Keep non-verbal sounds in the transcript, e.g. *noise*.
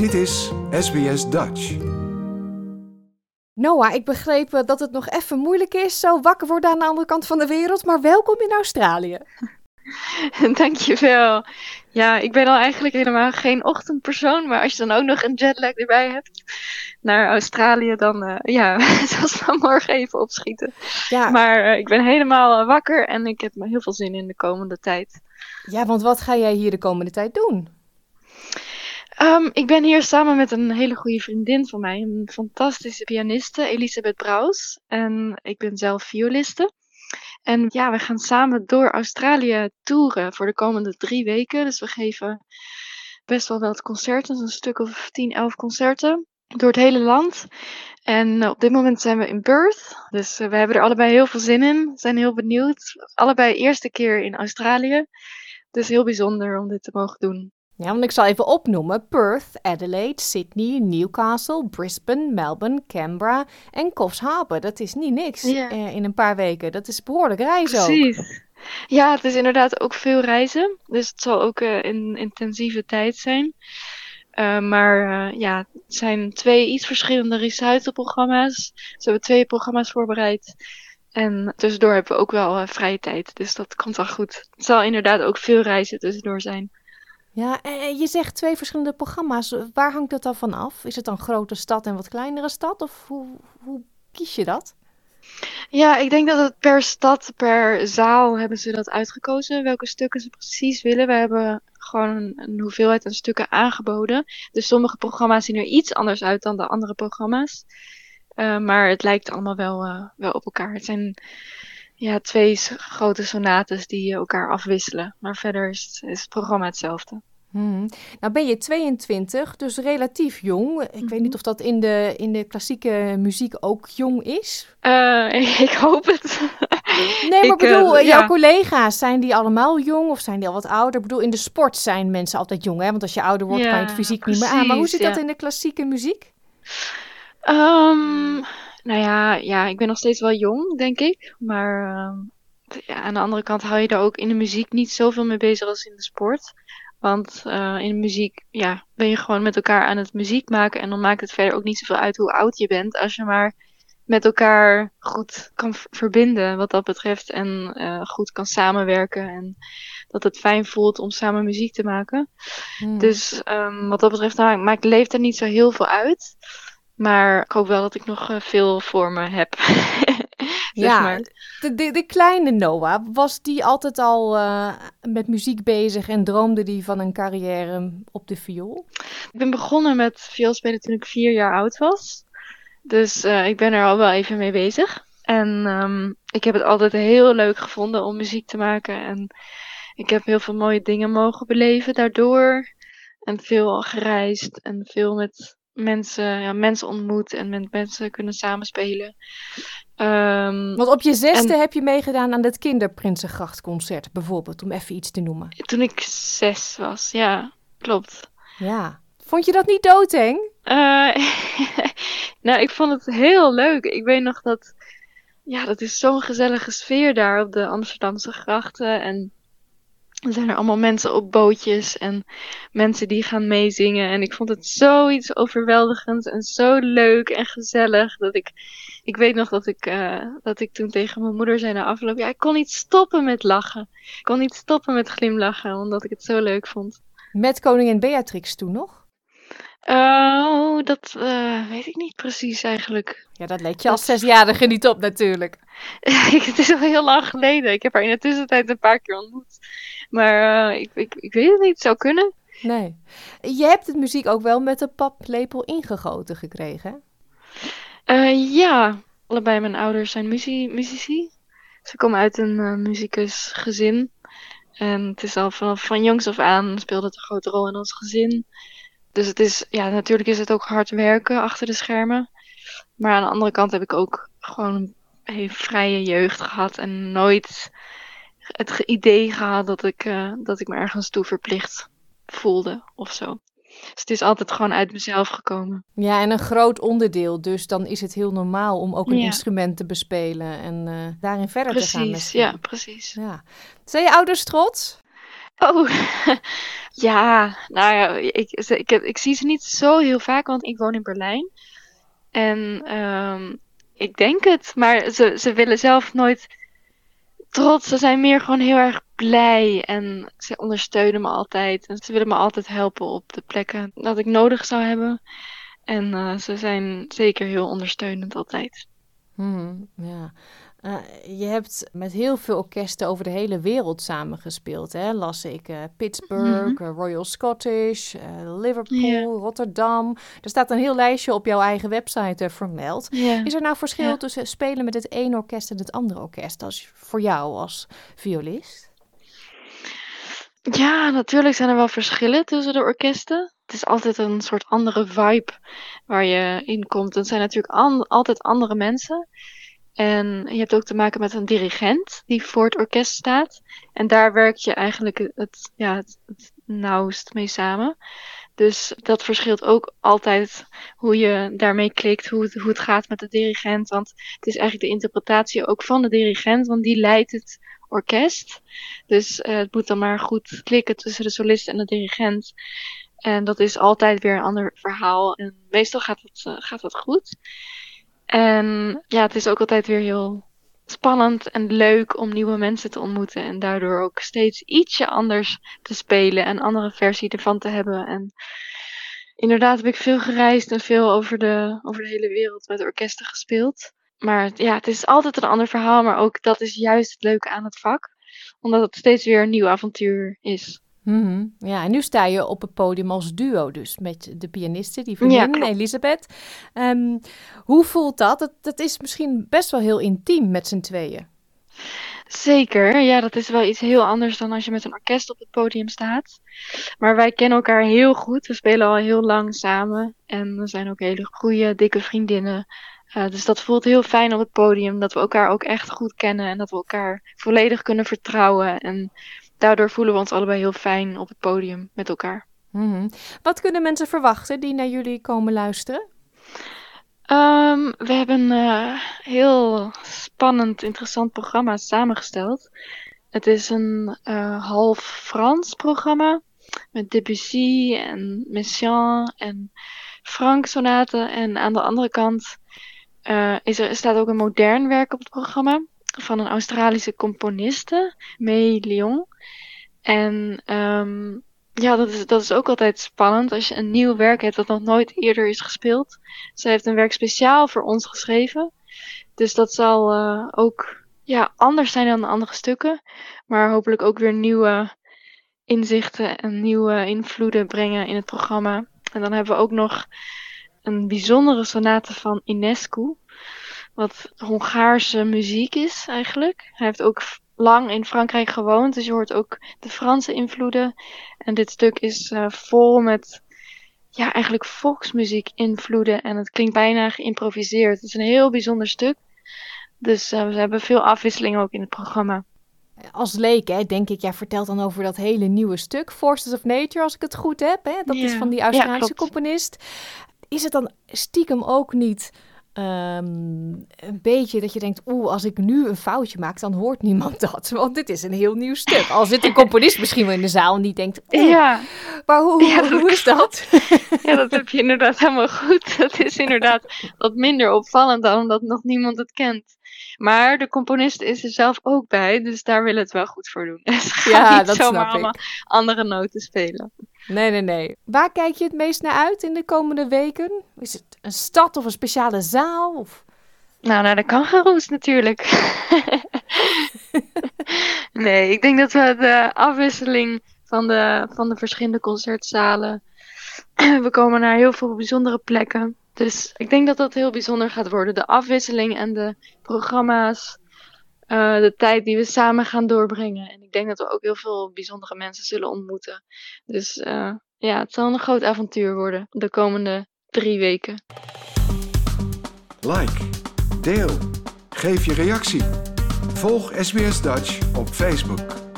Dit is SBS Dutch. Noah, ik begreep eh, dat het nog even moeilijk is zo wakker worden aan de andere kant van de wereld, maar welkom in Australië. *laughs* Dankjewel. Ja, ik ben al eigenlijk helemaal geen ochtendpersoon, maar als je dan ook nog een jetlag erbij hebt naar Australië, dan uh, ja, *laughs* zal dan morgen even opschieten. Ja. Maar uh, ik ben helemaal wakker en ik heb me heel veel zin in de komende tijd. Ja, want wat ga jij hier de komende tijd doen? Um, ik ben hier samen met een hele goede vriendin van mij, een fantastische pianiste, Elisabeth Braus. En ik ben zelf violiste. En ja, we gaan samen door Australië toeren voor de komende drie weken. Dus we geven best wel wat concerten, een stuk of 10, 11 concerten door het hele land. En op dit moment zijn we in Perth. Dus uh, we hebben er allebei heel veel zin in. Zijn heel benieuwd. Allebei eerste keer in Australië. Dus heel bijzonder om dit te mogen doen. Ja, want ik zal even opnoemen: Perth, Adelaide, Sydney, Newcastle, Brisbane, Melbourne, Canberra en Coffs Harbour. Dat is niet niks eh, in een paar weken. Dat is behoorlijk reizen Precies. Ja, het is inderdaad ook veel reizen. Dus het zal ook uh, een intensieve tijd zijn. Uh, maar ja, het zijn twee iets verschillende recitalprogramma's. Ze hebben twee programma's voorbereid. En tussendoor hebben we ook wel vrije tijd. Dus dat komt wel goed. Het zal inderdaad ook veel reizen tussendoor zijn. Ja, en je zegt twee verschillende programma's. Waar hangt dat dan van af? Is het dan grote stad en wat kleinere stad? Of hoe, hoe kies je dat? Ja, ik denk dat het per stad, per zaal hebben ze dat uitgekozen. Welke stukken ze precies willen. We hebben gewoon een, hoeveelheid aan stukken aangeboden. Dus sommige programma's zien er iets anders uit dan de andere programma's. Uh, maar het lijkt allemaal wel, uh, wel op elkaar. Het zijn ja, twee grote sonates die elkaar afwisselen. Maar verder is het, is het programma hetzelfde. Hmm. Nou ben je 22, dus relatief jong. Ik weet niet mhm. of dat in de, in de klassieke muziek ook jong is. Uh, *laughs* ik hoop het. Nee, maar ik bedoel, uh, jouw collega's, zijn die allemaal jong of zijn die al wat ouder? Ik bedoel, in de sport zijn mensen altijd jong, hè? Want als je ouder wordt, kan je het fysiek niet meer aan. Maar hoe zit dat in de klassieke muziek? Um, nou ja, ja, ik ben nog steeds wel jong, denk ik. Maar uh, ja, aan de andere kant hou je er ook in de muziek niet zoveel mee bezig als in de sport. Want uh, in de muziek ja, ben je gewoon met elkaar aan het muziek maken. En dan maakt het verder ook niet zoveel uit hoe oud je bent. Als je maar met elkaar goed kan verbinden wat dat betreft. En uh, goed kan samenwerken. En dat het fijn voelt om samen muziek te maken. Hmm. Dus um, wat dat betreft nou, maakt leeftijd niet zo heel veel uit. Maar ik hoop wel dat ik nog uh, veel voor me heb. *laughs* ja, maar. de, de, de, kleine Noah, was die altijd al uh, met muziek bezig en droomde die van een carrière op de viool? Ik ben begonnen met vioolspelen toen ik vier jaar oud was. Dus uh, ik ben er al wel even mee bezig. En um, ik heb het altijd heel leuk gevonden om muziek te maken. En ik heb heel veel mooie dingen mogen beleven daardoor. En veel gereisd en veel met mensen, ja, mensen ontmoet en met mensen kunnen samenspelen. Um, Want op je zesde heb je meegedaan aan het Kinderprinsengrachtconcert bijvoorbeeld, om even iets te noemen. Toen ik zes was, ja, klopt. Ja. Vond je dat niet doodeng? Uh, *laughs* nou, ik vond het heel leuk. Ik weet nog dat, ja, dat is zo'n gezellige sfeer daar op de Amsterdamse grachten en er zijn er allemaal mensen op bootjes en mensen die gaan meezingen. En ik vond het zoiets overweldigends en zo leuk en gezellig. Dat ik, ik weet nog dat ik, uh, dat ik toen tegen mijn moeder zei na afloop. Ja, ik kon niet stoppen met lachen. Ik kon niet stoppen met glimlachen, omdat ik het zo leuk vond. Met koningin Beatrix toen nog? Oh, dat uh, weet ik niet precies eigenlijk. Ja, dat let je als zesjarige niet op natuurlijk. *laughs* het is al heel lang geleden. Ik heb haar in de tussentijd een paar keer ontmoet. Maar uh, ik, ik, ik weet het niet, het zou kunnen. Nee. Je hebt het muziek ook wel met de paplepel ingegoten gekregen, uh, ja, allebei mijn ouders zijn muzie muzici. Ze komen uit een uh, muzikusgezin. En het is al vanaf van jongs af aan speelde het een grote rol in ons gezin. Dus het is, ja, natuurlijk is het ook hard werken achter de schermen. Maar aan de andere kant heb ik ook gewoon een vrije jeugd gehad en nooit het idee gehad dat ik, uh, dat ik me ergens toe verplicht voelde of zo. Dus het is altijd gewoon uit mezelf gekomen. Ja, en een groot onderdeel. Dus dan is het heel normaal om ook een instrument te bespelen en uh, daarin verder precies, te gaan. Precies, ja, precies. Ja. Zijn je ouders trots? Oh, *laughs* ja. Nou ja, ik, ik, ik, zie ze niet zo heel vaak, want ik woon in Berlijn. En um, ik denk het, maar ze, ze willen zelf nooit trots. Ze zijn meer gewoon heel erg blij en ze ondersteunen me altijd. En ze willen me altijd helpen op de plekken dat ik nodig zou hebben. En uh, ze zijn zeker heel ondersteunend altijd. Hmm, ja. Uh, je hebt met heel veel orkesten over de hele wereld samengespeeld. Hè? Las ik uh, Pittsburgh, mm -hmm. Royal Scottish, Liverpool, yeah. Rotterdam. Er staat een heel lijstje op jouw eigen website vermeld. Yeah. Is er nou verschil yeah. tussen spelen met het ene orkest en het andere orkest als voor jou als violist? Ja, natuurlijk zijn er wel verschillen tussen de orkesten. Het is altijd een soort andere vibe waar je in komt. Het zijn natuurlijk an altijd andere mensen. En je hebt ook te maken met een dirigent die voor het orkest staat. En daar werk je eigenlijk het, ja, het, nauwst mee samen. Dus dat verschilt ook altijd hoe je daarmee klikt, hoe het, hoe het gaat met de dirigent. Want het is eigenlijk de interpretatie ook van de dirigent, want die leidt het orkest. Dus uh, het moet dan maar goed klikken tussen de solist en de dirigent. En dat is altijd weer een ander verhaal. En meestal gaat het, uh, gaat het goed. En ja, het is ook altijd weer heel spannend en leuk om nieuwe mensen te ontmoeten. En daardoor ook steeds ietsje anders te spelen en andere versie ervan te hebben. En inderdaad heb ik veel gereisd en veel over de, over de hele wereld met orkesten gespeeld. Maar ja, het is altijd een ander verhaal. Maar ook dat is juist het leuke aan het vak. Omdat het steeds weer een nieuw avontuur is. Mm Ja, en nu sta je op het podium als duo dus met de pianiste, die vriendin ja, Elisabeth. Um, hoe voelt dat? dat? Dat is misschien best wel heel intiem met z'n tweeën. Zeker, ja, dat is wel iets heel anders dan als je met een orkest op het podium staat. Maar wij kennen elkaar heel goed. We spelen al heel lang samen en we zijn ook hele goede, dikke vriendinnen. Uh, dus dat voelt heel fijn op het podium, dat we elkaar ook echt goed kennen en dat we elkaar volledig kunnen vertrouwen. En daardoor voelen we ons allebei heel fijn op het podium met elkaar. Mm -hmm. Wat kunnen mensen verwachten die naar jullie komen luisteren? Um, we hebben een uh, heel spannend, interessant programma samengesteld. Het is een uh, half Frans programma met Debussy en Messiaen en Frank sonaten. En aan de andere kant uh, is er, staat ook een modern werk op het programma van een Australische componiste, May Lyon. En um, ja, dat is, dat is ook altijd spannend als je een nieuw werk hebt dat nog nooit eerder is gespeeld. Zij heeft een werk speciaal voor ons geschreven. Dus dat zal uh, ook ja, anders zijn dan de andere stukken. Maar hopelijk ook weer nieuwe inzichten en nieuwe invloeden brengen in het programma. En dan hebben we ook nog een bijzondere sonate van Inescu. Wat Hongaarse muziek is eigenlijk. Hij heeft ook lang in Frankrijk gewoond, dus je hoort ook de Franse invloeden. En dit stuk is uh, vol met ja, eigenlijk volksmuziek invloeden en het klinkt bijna geïmproviseerd. Het is een heel bijzonder stuk. Dus uh, we hebben veel afwisseling ook in het programma. Als leek, hè, denk ik, jij vertelt dan over dat hele nieuwe stuk, Forces of Nature, als ik het goed heb. Hè? Dat is van die Australische ja, componist. Is het dan stiekem ook niet Um, een beetje dat je denkt, oeh, als ik nu een foutje maak, dan hoort niemand *laughs* dat. Want dit is een heel nieuw stuk. Al zit een componist misschien wel in de zaal en die denkt, oeh, ja. maar hoe, ja, hoe is dat? Ja, dat heb je inderdaad helemaal goed. *laughs* Dat is inderdaad wat minder opvallend dan omdat nog niemand het kent. Maar de componist is er zelf ook bij, dus daar willen we het wel goed voor doen. *laughs* Dus ja, niet dat zomaar allemaal andere noten spelen. Nee, nee, nee. Waar kijk je het meest naar uit in de komende weken? Is het een stad of een speciale zaal? Of... Nou, naar de kangaroes natuurlijk. *laughs* nee, ik denk dat we de afwisseling van de, van de verschillende concertzalen. *clears throat* we komen naar heel veel bijzondere plekken. Dus ik denk dat dat heel bijzonder gaat worden. De afwisseling en de programma's. Uh, de tijd die we samen gaan doorbrengen. En ik denk dat we ook heel veel bijzondere mensen zullen ontmoeten. Dus uh, ja, het zal een groot avontuur worden de komende drie weken. Like, deel, geef je reactie. Volg SBS Dutch op Facebook.